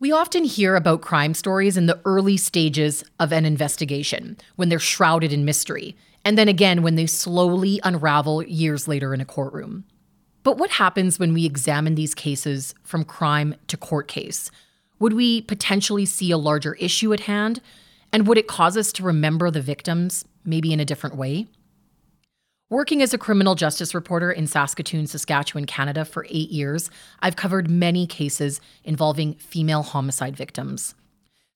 We often hear about crime stories in the early stages of an investigation, when they're shrouded in mystery, and then again when they slowly unravel years later in a courtroom. But what happens when we examine these cases from crime to court case? Would we potentially see a larger issue at hand? And would it cause us to remember the victims, maybe in a different way? Working as a criminal justice reporter in Saskatoon, Saskatchewan, Canada for eight years, I've covered many cases involving female homicide victims.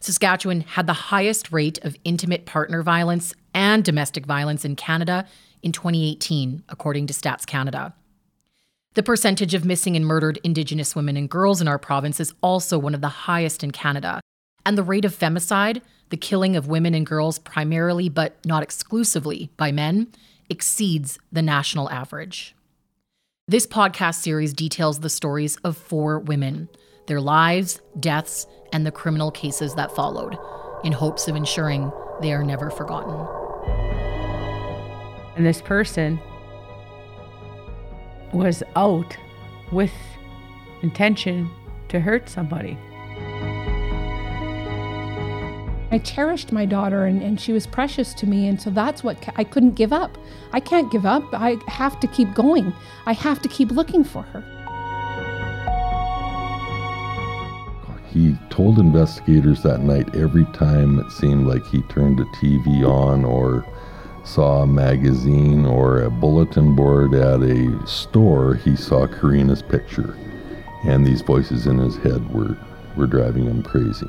Saskatchewan had the highest rate of intimate partner violence and domestic violence in Canada in 2018, according to Stats Canada. The percentage of missing and murdered Indigenous women and girls in our province is also one of the highest in Canada. And the rate of femicide, the killing of women and girls primarily but not exclusively by men, exceeds the national average. This podcast series details the stories of four women, their lives, deaths, and the criminal cases that followed, in hopes of ensuring they are never forgotten. And this person was out with intention to hurt somebody. I cherished my daughter and, and she was precious to me. And so that's what I couldn't give up. I can't give up. I have to keep going. I have to keep looking for her. He told investigators that night every time it seemed like he turned a TV on or saw a magazine or a bulletin board at a store, he saw Karina's picture. And these voices in his head were, were driving him crazy.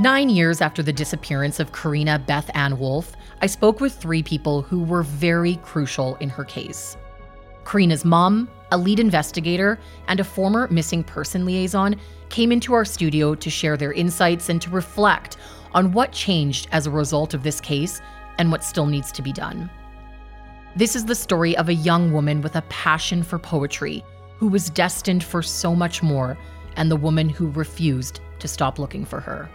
Nine years after the disappearance of Karina Beth Ann Wolfe, I spoke with three people who were very crucial in her case. Karina's mom, a lead investigator, and a former missing person liaison came into our studio to share their insights and to reflect on what changed as a result of this case and what still needs to be done. This is the story of a young woman with a passion for poetry who was destined for so much more, and the woman who refused to stop looking for her.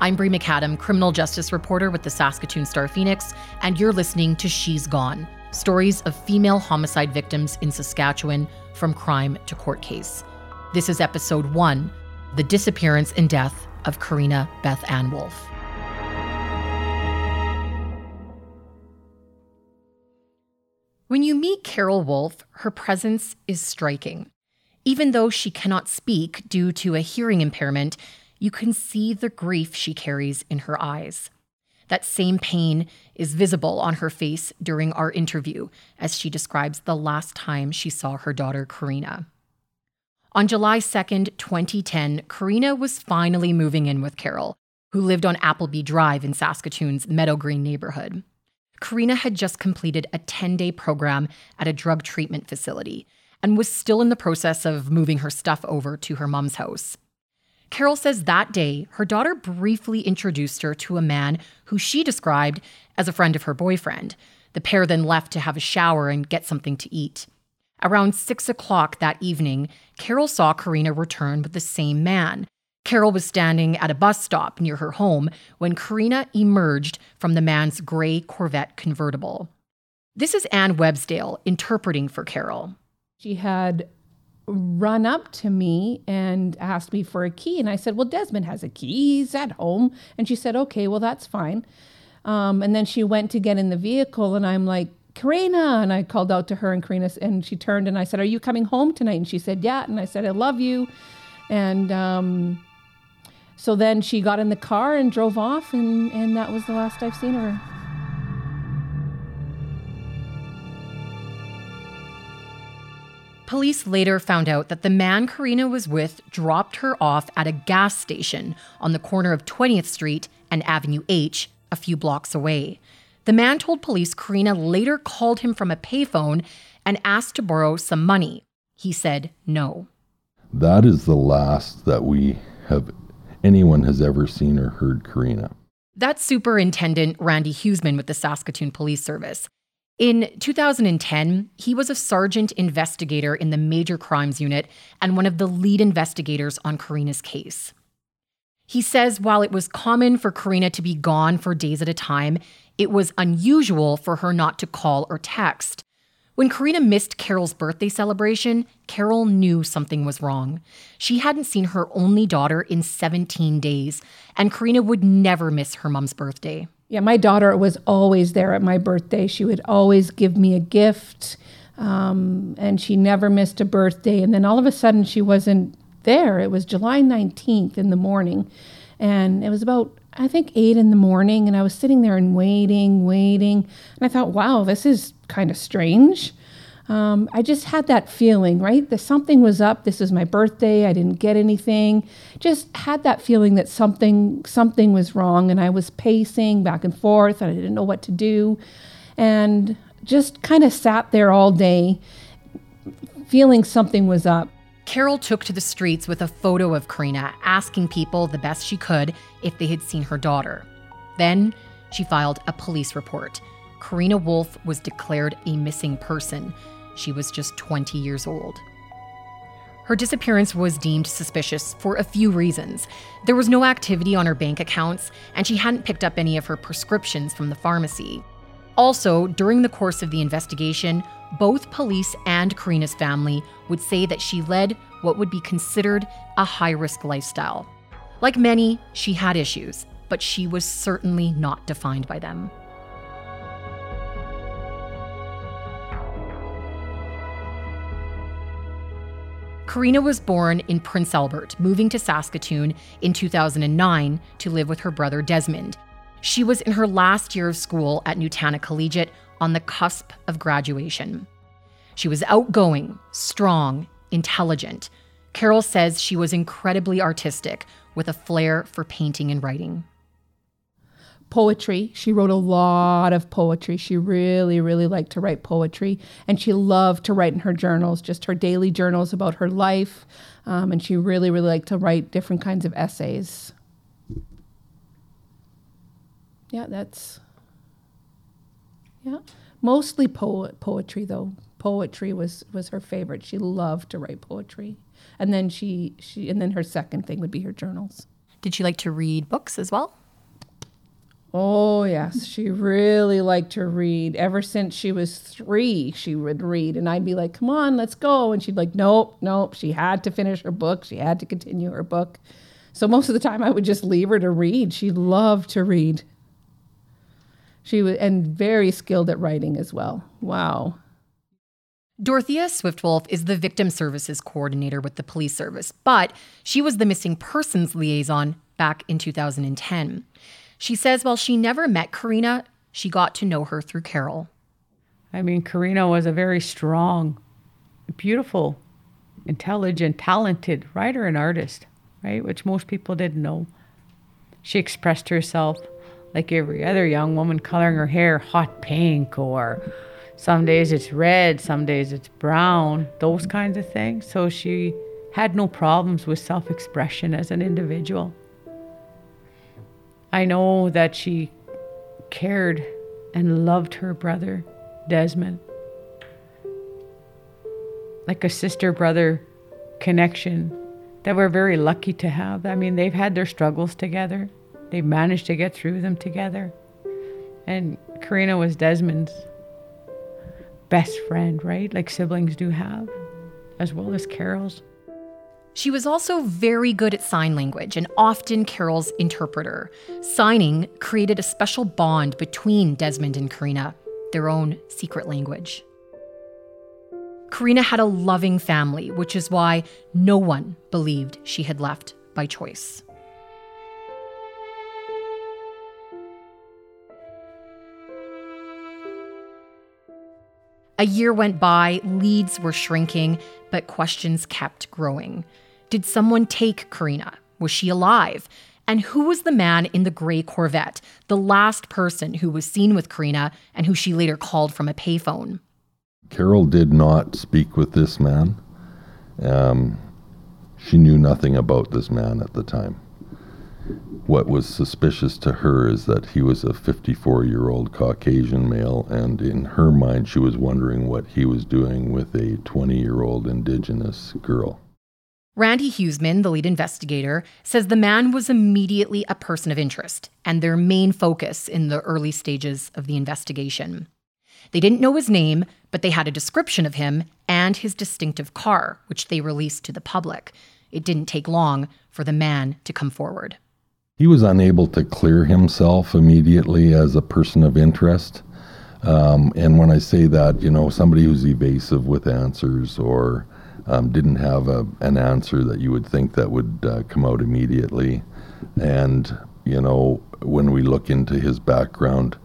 I'm Bre McAdam, criminal justice reporter with the Saskatoon Star Phoenix, and you're listening to She's Gone Stories of Female Homicide Victims in Saskatchewan from Crime to Court Case. This is episode one The Disappearance and Death of Karina Beth Ann Wolfe. When you meet Carol Wolfe, her presence is striking. Even though she cannot speak due to a hearing impairment, you can see the grief she carries in her eyes. That same pain is visible on her face during our interview as she describes the last time she saw her daughter, Karina. On July 2nd, 2010, Karina was finally moving in with Carol, who lived on Appleby Drive in Saskatoon's Meadow Green neighborhood. Karina had just completed a 10 day program at a drug treatment facility and was still in the process of moving her stuff over to her mom's house. Carol says that day, her daughter briefly introduced her to a man who she described as a friend of her boyfriend. The pair then left to have a shower and get something to eat. Around six o'clock that evening, Carol saw Karina return with the same man. Carol was standing at a bus stop near her home when Karina emerged from the man's gray Corvette convertible. This is Anne Websdale interpreting for Carol. She had run up to me and asked me for a key. And I said, Well, Desmond has a key. He's at home. And she said, Okay, well, that's fine. Um, and then she went to get in the vehicle, and I'm like, Karina. And I called out to her, and Karina, and she turned and I said, Are you coming home tonight? And she said, Yeah. And I said, I love you. And um, so then she got in the car and drove off, and, and that was the last I've seen of her. Police later found out that the man Karina was with dropped her off at a gas station on the corner of 20th Street and Avenue H, a few blocks away. The man told police Karina later called him from a payphone and asked to borrow some money. He said no. That is the last that we have anyone has ever seen or heard Karina. That's Superintendent Randy Huisman with the Saskatoon Police Service. In 2010, he was a sergeant investigator in the Major Crimes Unit and one of the lead investigators on Karina's case. He says while it was common for Karina to be gone for days at a time, it was unusual for her not to call or text. When Karina missed Carol's birthday celebration, Carol knew something was wrong. She hadn't seen her only daughter in 17 days, and Karina would never miss her mom's birthday. Yeah, my daughter was always there at my birthday. She would always give me a gift, um, and she never missed a birthday. And then all of a sudden, she wasn't there. It was July 19th in the morning, and it was about I think eight in the morning, and I was sitting there and waiting, waiting, and I thought, wow, this is kind of strange. Um, I just had that feeling, right? That something was up. This is my birthday. I didn't get anything. Just had that feeling that something something was wrong, and I was pacing back and forth, and I didn't know what to do, and just kind of sat there all day, feeling something was up. Carol took to the streets with a photo of Karina, asking people the best she could if they had seen her daughter. Then she filed a police report. Karina Wolfe was declared a missing person. She was just 20 years old. Her disappearance was deemed suspicious for a few reasons. There was no activity on her bank accounts, and she hadn't picked up any of her prescriptions from the pharmacy. Also, during the course of the investigation, both police and Karina's family would say that she led what would be considered a high risk lifestyle. Like many, she had issues, but she was certainly not defined by them. Karina was born in Prince Albert, moving to Saskatoon in 2009 to live with her brother Desmond. She was in her last year of school at Nutana Collegiate on the cusp of graduation. She was outgoing, strong, intelligent. Carol says she was incredibly artistic with a flair for painting and writing poetry. She wrote a lot of poetry. She really, really liked to write poetry. And she loved to write in her journals, just her daily journals about her life. Um, and she really, really liked to write different kinds of essays. Yeah, that's. Yeah. Mostly po- poetry, though. Poetry was, was her favorite. She loved to write poetry. And then she, she and then her second thing would be her journals. Did she like to read books as well? Oh, yes. She really liked to read. Ever since she was three, she would read. And I'd be like, come on, let's go. And she'd be like, nope, nope. She had to finish her book. She had to continue her book. So most of the time I would just leave her to read. She loved to read. She was, and very skilled at writing as well. Wow. Dorothea Swiftwolf is the victim services coordinator with the police service, but she was the missing persons liaison back in 2010. She says while she never met Karina, she got to know her through Carol. I mean, Karina was a very strong, beautiful, intelligent, talented writer and artist, right? Which most people didn't know. She expressed herself like every other young woman, coloring her hair hot pink, or some days it's red, some days it's brown, those kinds of things. So she had no problems with self expression as an individual. I know that she cared and loved her brother, Desmond. Like a sister brother connection that we're very lucky to have. I mean, they've had their struggles together, they've managed to get through them together. And Karina was Desmond's best friend, right? Like siblings do have, as well as Carol's. She was also very good at sign language and often Carol's interpreter. Signing created a special bond between Desmond and Karina, their own secret language. Karina had a loving family, which is why no one believed she had left by choice. A year went by, leads were shrinking, but questions kept growing. Did someone take Karina? Was she alive? And who was the man in the gray Corvette, the last person who was seen with Karina and who she later called from a payphone? Carol did not speak with this man. Um, she knew nothing about this man at the time. What was suspicious to her is that he was a 54 year old Caucasian male, and in her mind, she was wondering what he was doing with a 20 year old Indigenous girl. Randy Huisman, the lead investigator, says the man was immediately a person of interest and their main focus in the early stages of the investigation. They didn't know his name, but they had a description of him and his distinctive car, which they released to the public. It didn't take long for the man to come forward. He was unable to clear himself immediately as a person of interest. Um, and when I say that, you know, somebody who's evasive with answers or um, didn't have a, an answer that you would think that would uh, come out immediately. And, you know, when we look into his background,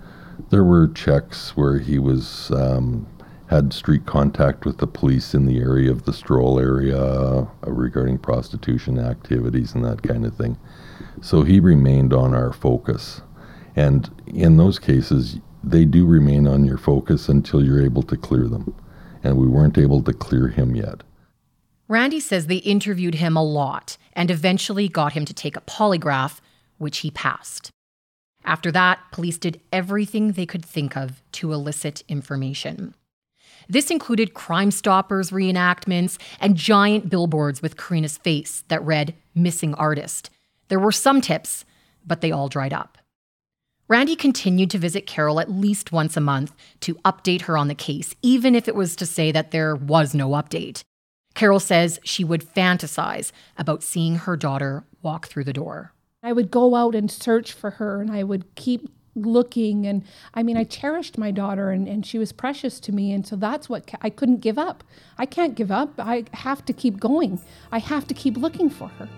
there were checks where he was um, had street contact with the police in the area of the stroll area uh, regarding prostitution activities and that kind of thing. So he remained on our focus. And in those cases, they do remain on your focus until you're able to clear them. And we weren't able to clear him yet. Randy says they interviewed him a lot and eventually got him to take a polygraph, which he passed. After that, police did everything they could think of to elicit information. This included Crime Stoppers reenactments and giant billboards with Karina's face that read Missing Artist, there were some tips, but they all dried up. Randy continued to visit Carol at least once a month to update her on the case, even if it was to say that there was no update. Carol says she would fantasize about seeing her daughter walk through the door. I would go out and search for her and I would keep looking and I mean I cherished my daughter and, and she was precious to me and so that's what I couldn't give up. I can't give up. I have to keep going. I have to keep looking for her.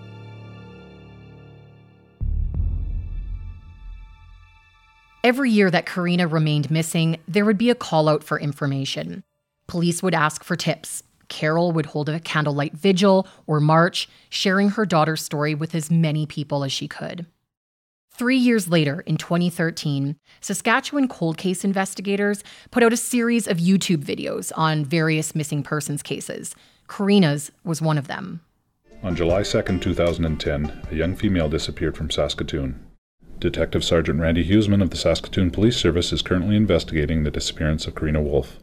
Every year that Karina remained missing, there would be a call out for information. Police would ask for tips. Carol would hold a candlelight vigil or march, sharing her daughter's story with as many people as she could. Three years later, in 2013, Saskatchewan cold case investigators put out a series of YouTube videos on various missing persons cases. Karina's was one of them. On July 2, 2010, a young female disappeared from Saskatoon. Detective Sergeant Randy Huisman of the Saskatoon Police Service is currently investigating the disappearance of Karina Wolfe.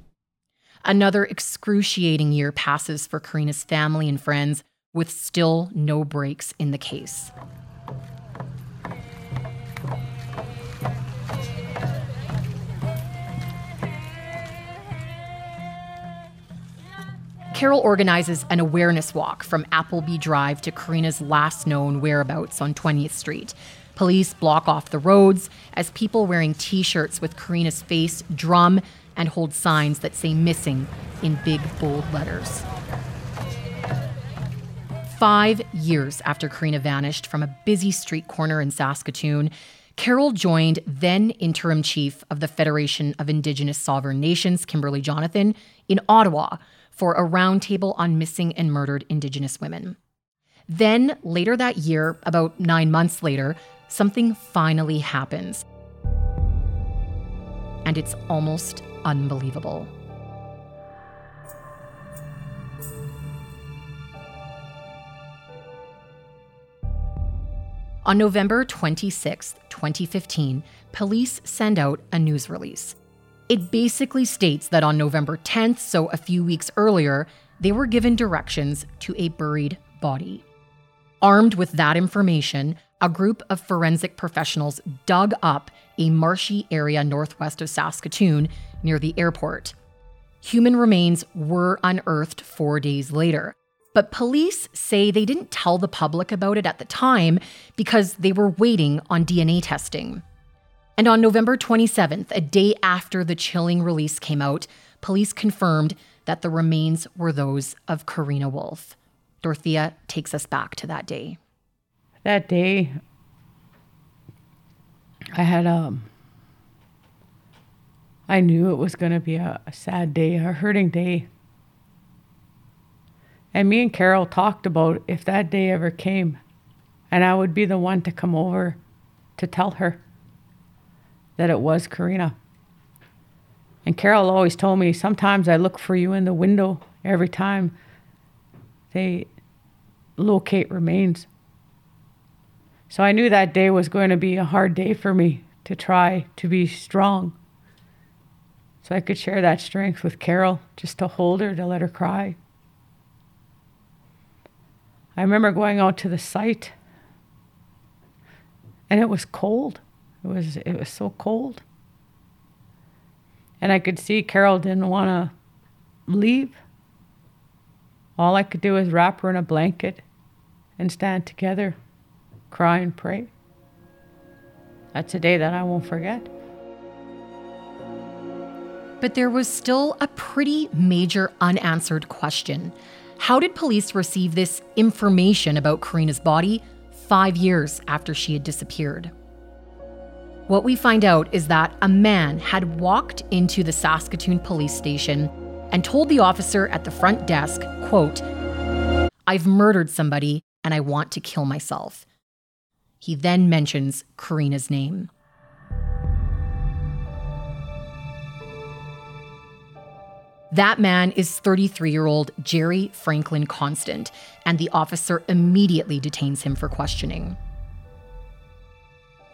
Another excruciating year passes for Karina's family and friends with still no breaks in the case. Carol organizes an awareness walk from Appleby Drive to Karina's last known whereabouts on 20th Street. Police block off the roads as people wearing t shirts with Karina's face drum and hold signs that say missing in big, bold letters. Five years after Karina vanished from a busy street corner in Saskatoon, Carol joined then interim chief of the Federation of Indigenous Sovereign Nations, Kimberly Jonathan, in Ottawa for a roundtable on missing and murdered Indigenous women. Then, later that year, about nine months later, something finally happens. And it's almost unbelievable. On November 26, 2015, police send out a news release. It basically states that on November 10th, so a few weeks earlier, they were given directions to a buried body. Armed with that information, a group of forensic professionals dug up a marshy area northwest of Saskatoon near the airport. Human remains were unearthed four days later. But police say they didn't tell the public about it at the time because they were waiting on DNA testing. And on November 27th, a day after the chilling release came out, police confirmed that the remains were those of Karina Wolfe. Dorothea takes us back to that day that day, I had um I knew it was going to be a, a, sad day, a hurting day. And me and Carol talked about if that day ever came And I would be the one to come over to tell her that it was Karina. And Carol always told me sometimes I look for you in the window every time they locate remains. So I knew that day was going to be a hard day for me to try to be strong. So I could share that strength with Carol, just to hold her, to let her cry. I remember going out to the site and it was cold. It was it was so cold. And I could see Carol didn't want to leave. All I could do was wrap her in a blanket and stand together, cry and pray. That's a day that I won't forget. But there was still a pretty major unanswered question. How did police receive this information about Karina's body five years after she had disappeared? What we find out is that a man had walked into the Saskatoon police station and told the officer at the front desk, quote, I've murdered somebody and I want to kill myself. He then mentions Karina's name. That man is 33 year old Jerry Franklin Constant, and the officer immediately detains him for questioning.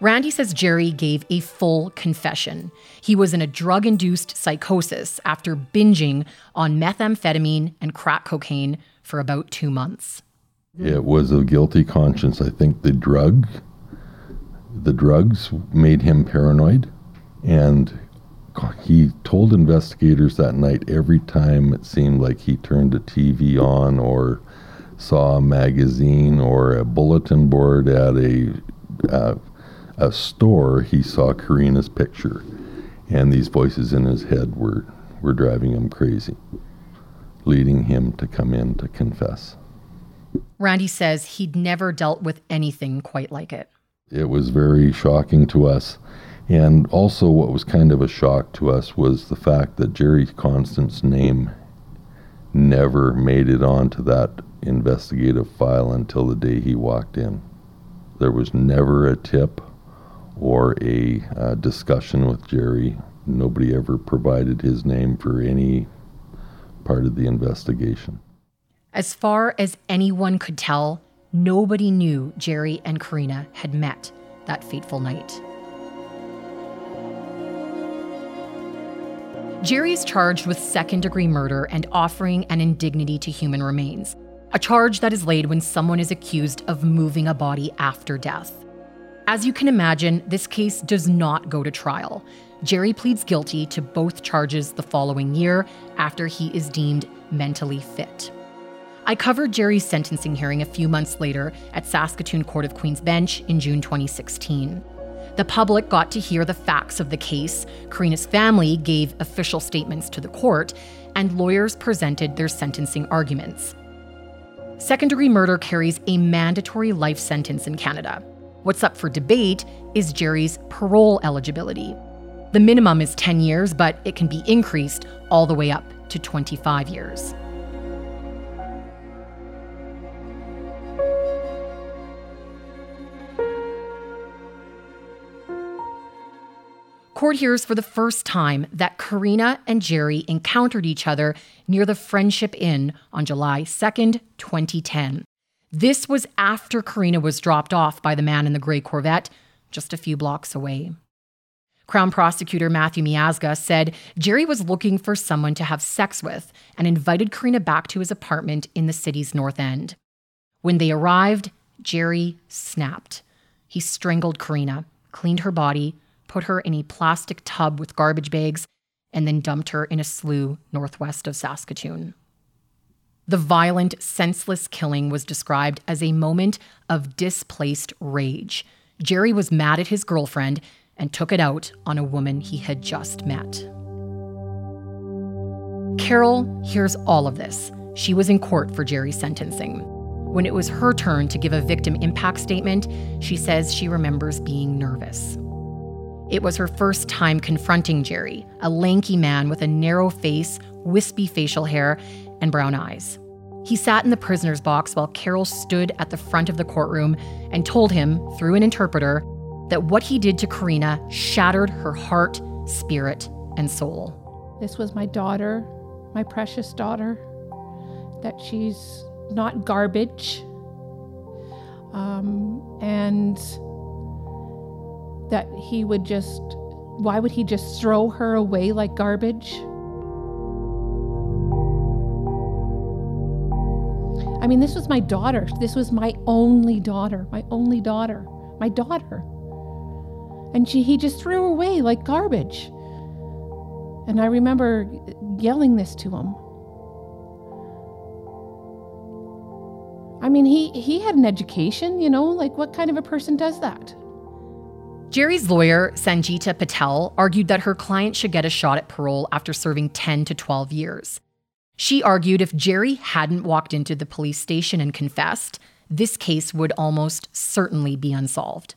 Randy says Jerry gave a full confession. He was in a drug induced psychosis after binging on methamphetamine and crack cocaine for about two months. It was a guilty conscience. I think the drug, the drugs made him paranoid, and he told investigators that night every time it seemed like he turned a TV on or saw a magazine or a bulletin board at a uh, a store, he saw Karina's picture, and these voices in his head were were driving him crazy, leading him to come in to confess. Randy says he'd never dealt with anything quite like it. It was very shocking to us and also, what was kind of a shock to us was the fact that Jerry Constant's name never made it onto that investigative file until the day he walked in. There was never a tip or a uh, discussion with Jerry. Nobody ever provided his name for any part of the investigation. As far as anyone could tell, nobody knew Jerry and Karina had met that fateful night. Jerry is charged with second degree murder and offering an indignity to human remains, a charge that is laid when someone is accused of moving a body after death. As you can imagine, this case does not go to trial. Jerry pleads guilty to both charges the following year after he is deemed mentally fit. I covered Jerry's sentencing hearing a few months later at Saskatoon Court of Queen's Bench in June 2016. The public got to hear the facts of the case. Karina's family gave official statements to the court, and lawyers presented their sentencing arguments. Second degree murder carries a mandatory life sentence in Canada. What's up for debate is Jerry's parole eligibility. The minimum is 10 years, but it can be increased all the way up to 25 years. Court hears for the first time that Karina and Jerry encountered each other near the Friendship Inn on July 2nd, 2010. This was after Karina was dropped off by the man in the gray Corvette just a few blocks away. Crown prosecutor Matthew Miazga said Jerry was looking for someone to have sex with and invited Karina back to his apartment in the city's north end. When they arrived, Jerry snapped. He strangled Karina, cleaned her body, put her in a plastic tub with garbage bags, and then dumped her in a slough northwest of Saskatoon. The violent, senseless killing was described as a moment of displaced rage. Jerry was mad at his girlfriend and took it out on a woman he had just met. Carol hears all of this. She was in court for Jerry's sentencing. When it was her turn to give a victim impact statement, she says she remembers being nervous. It was her first time confronting Jerry, a lanky man with a narrow face, wispy facial hair, and brown eyes. He sat in the prisoner's box while Carol stood at the front of the courtroom and told him, through an interpreter, that what he did to Karina shattered her heart, spirit, and soul. This was my daughter, my precious daughter, that she's not garbage. Um, and that he would just, why would he just throw her away like garbage? I mean, this was my daughter. This was my only daughter, my only daughter, my daughter. And she, he just threw her away like garbage. And I remember yelling this to him. I mean, he, he had an education, you know, like what kind of a person does that? Jerry's lawyer, Sanjita Patel, argued that her client should get a shot at parole after serving 10 to 12 years. She argued if Jerry hadn't walked into the police station and confessed, this case would almost certainly be unsolved.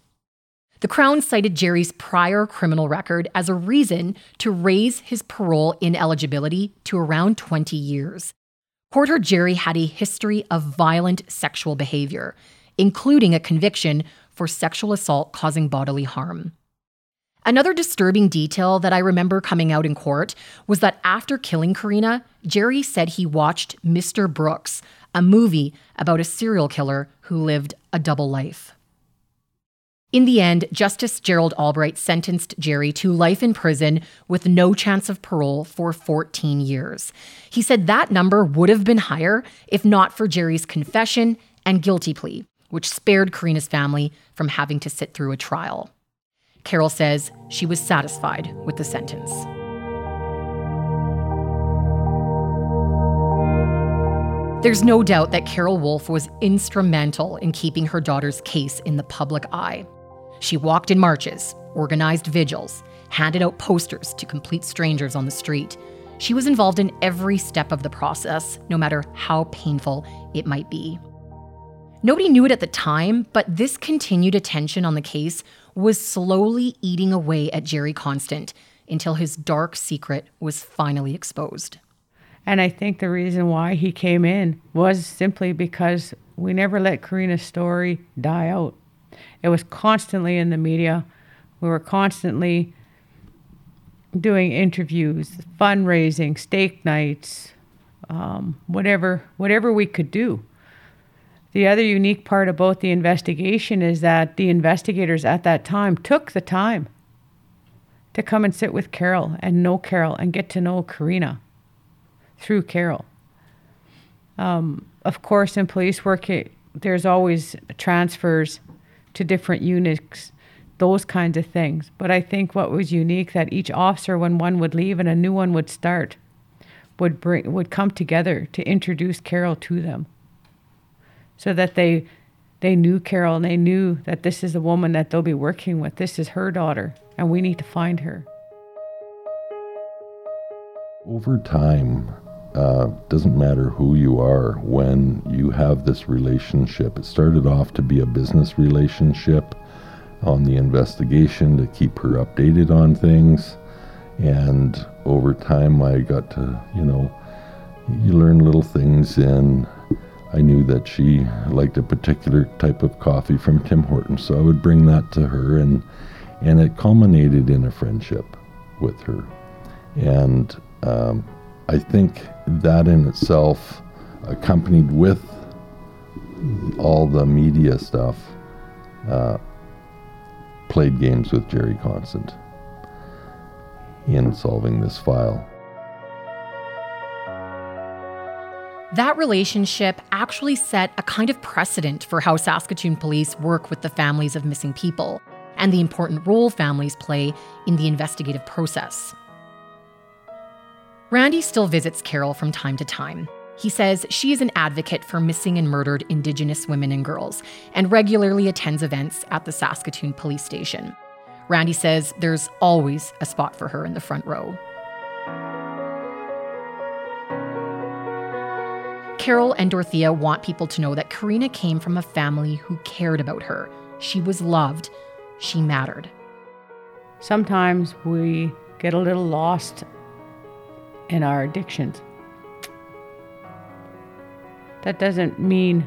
The Crown cited Jerry's prior criminal record as a reason to raise his parole ineligibility to around 20 years. Court heard Jerry had a history of violent sexual behavior, including a conviction for sexual assault causing bodily harm. Another disturbing detail that I remember coming out in court was that after killing Karina, Jerry said he watched Mr. Brooks, a movie about a serial killer who lived a double life. In the end, Justice Gerald Albright sentenced Jerry to life in prison with no chance of parole for 14 years. He said that number would have been higher if not for Jerry's confession and guilty plea, which spared Karina's family from having to sit through a trial. Carol says she was satisfied with the sentence. There's no doubt that Carol Wolfe was instrumental in keeping her daughter's case in the public eye. She walked in marches, organized vigils, handed out posters to complete strangers on the street. She was involved in every step of the process, no matter how painful it might be. Nobody knew it at the time, but this continued attention on the case was slowly eating away at Jerry Constant until his dark secret was finally exposed. And I think the reason why he came in was simply because we never let Karina's story die out. It was constantly in the media. We were constantly doing interviews, fundraising, steak nights, um, whatever, whatever we could do. The other unique part about the investigation is that the investigators at that time took the time to come and sit with Carol and know Carol and get to know Karina through Carol. Um, of course, in police work, it, there's always transfers to different units, those kinds of things. But I think what was unique that each officer, when one would leave and a new one would start, would bring would come together to introduce Carol to them, so that they they knew Carol and they knew that this is the woman that they'll be working with. This is her daughter, and we need to find her. Over time, uh, doesn't matter who you are when you have this relationship. It started off to be a business relationship on the investigation to keep her updated on things. And over time, I got to, you know, you learn little things. And I knew that she liked a particular type of coffee from Tim Hortons. So I would bring that to her. And, and it culminated in a friendship with her. And um, I think that in itself, accompanied with all the media stuff, uh, played games with Jerry Constant in solving this file. That relationship actually set a kind of precedent for how Saskatoon police work with the families of missing people and the important role families play in the investigative process. Randy still visits Carol from time to time. He says she is an advocate for missing and murdered Indigenous women and girls and regularly attends events at the Saskatoon police station. Randy says there's always a spot for her in the front row. Carol and Dorothea want people to know that Karina came from a family who cared about her. She was loved. She mattered. Sometimes we get a little lost in our addictions. that doesn't mean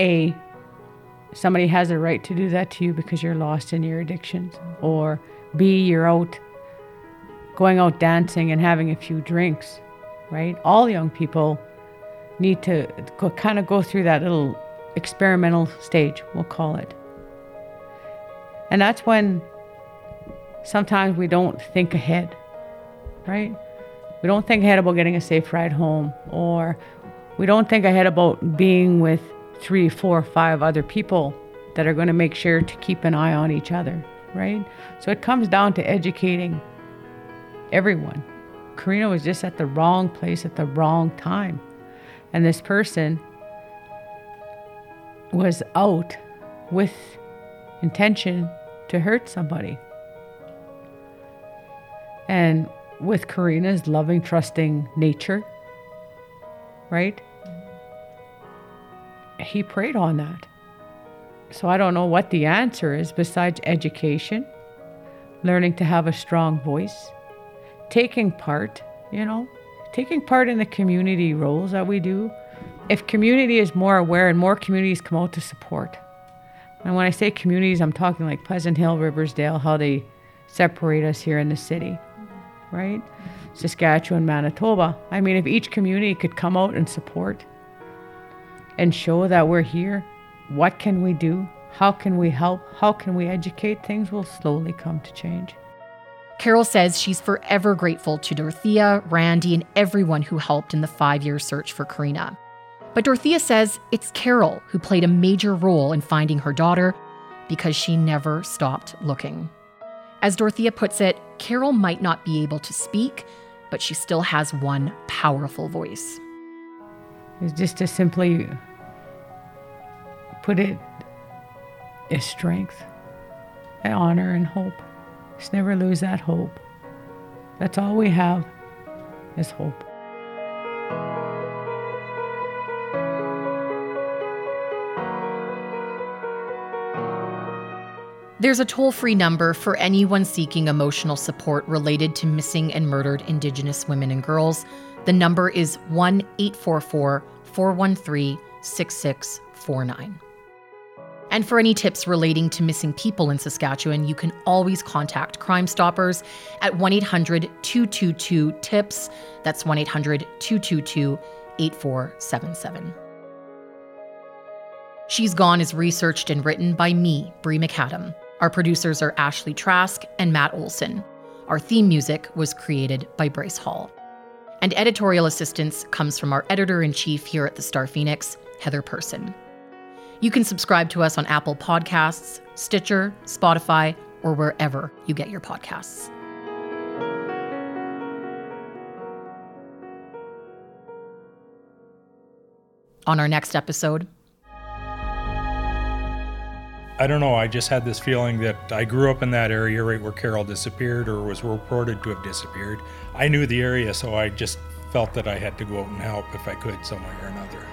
A, somebody has a right to do that to you because you're lost in your addictions, or B, you're out going out dancing and having a few drinks, right? All young people need to go, kind of go through that little experimental stage, we'll call it. And that's when sometimes we don't think ahead, right? We don't think ahead about getting a safe ride home, or we don't think ahead about being with three, four, five other people that are going to make sure to keep an eye on each other, right? So it comes down to educating everyone. Karina was just at the wrong place at the wrong time. And this person was out with intention to hurt somebody. And with Karina's loving, trusting nature, right? He preyed on that. So I don't know what the answer is besides education, learning to have a strong voice, taking part, you know, taking part in the community roles that we do. If community is more aware and more communities come out to support. And when I say communities, I'm talking like Pleasant Hill, Riversdale, how they separate us here in the city, right? Saskatchewan, Manitoba. I mean, if each community could come out and support and show that we're here, what can we do? How can we help? How can we educate? Things will slowly come to change. Carol says she's forever grateful to Dorothea, Randy, and everyone who helped in the five year search for Karina. But Dorothea says it's Carol who played a major role in finding her daughter because she never stopped looking. As Dorothea puts it, Carol might not be able to speak, but she still has one powerful voice. It's just to simply put it as strength, honor, and hope. Just never lose that hope. That's all we have is hope. There's a toll free number for anyone seeking emotional support related to missing and murdered Indigenous women and girls. The number is 1 844 413 6649. And for any tips relating to missing people in Saskatchewan, you can always contact Crime Stoppers at 1 800 222 TIPS. That's 1 800 222 8477. She's Gone is researched and written by me, Bre McAdam. Our producers are Ashley Trask and Matt Olson. Our theme music was created by Bryce Hall. And editorial assistance comes from our editor in chief here at the Star Phoenix, Heather Persson. You can subscribe to us on Apple Podcasts, Stitcher, Spotify, or wherever you get your podcasts. On our next episode, I don't know. I just had this feeling that I grew up in that area right where Carol disappeared or was reported to have disappeared. I knew the area, so I just felt that I had to go out and help if I could, some way or another.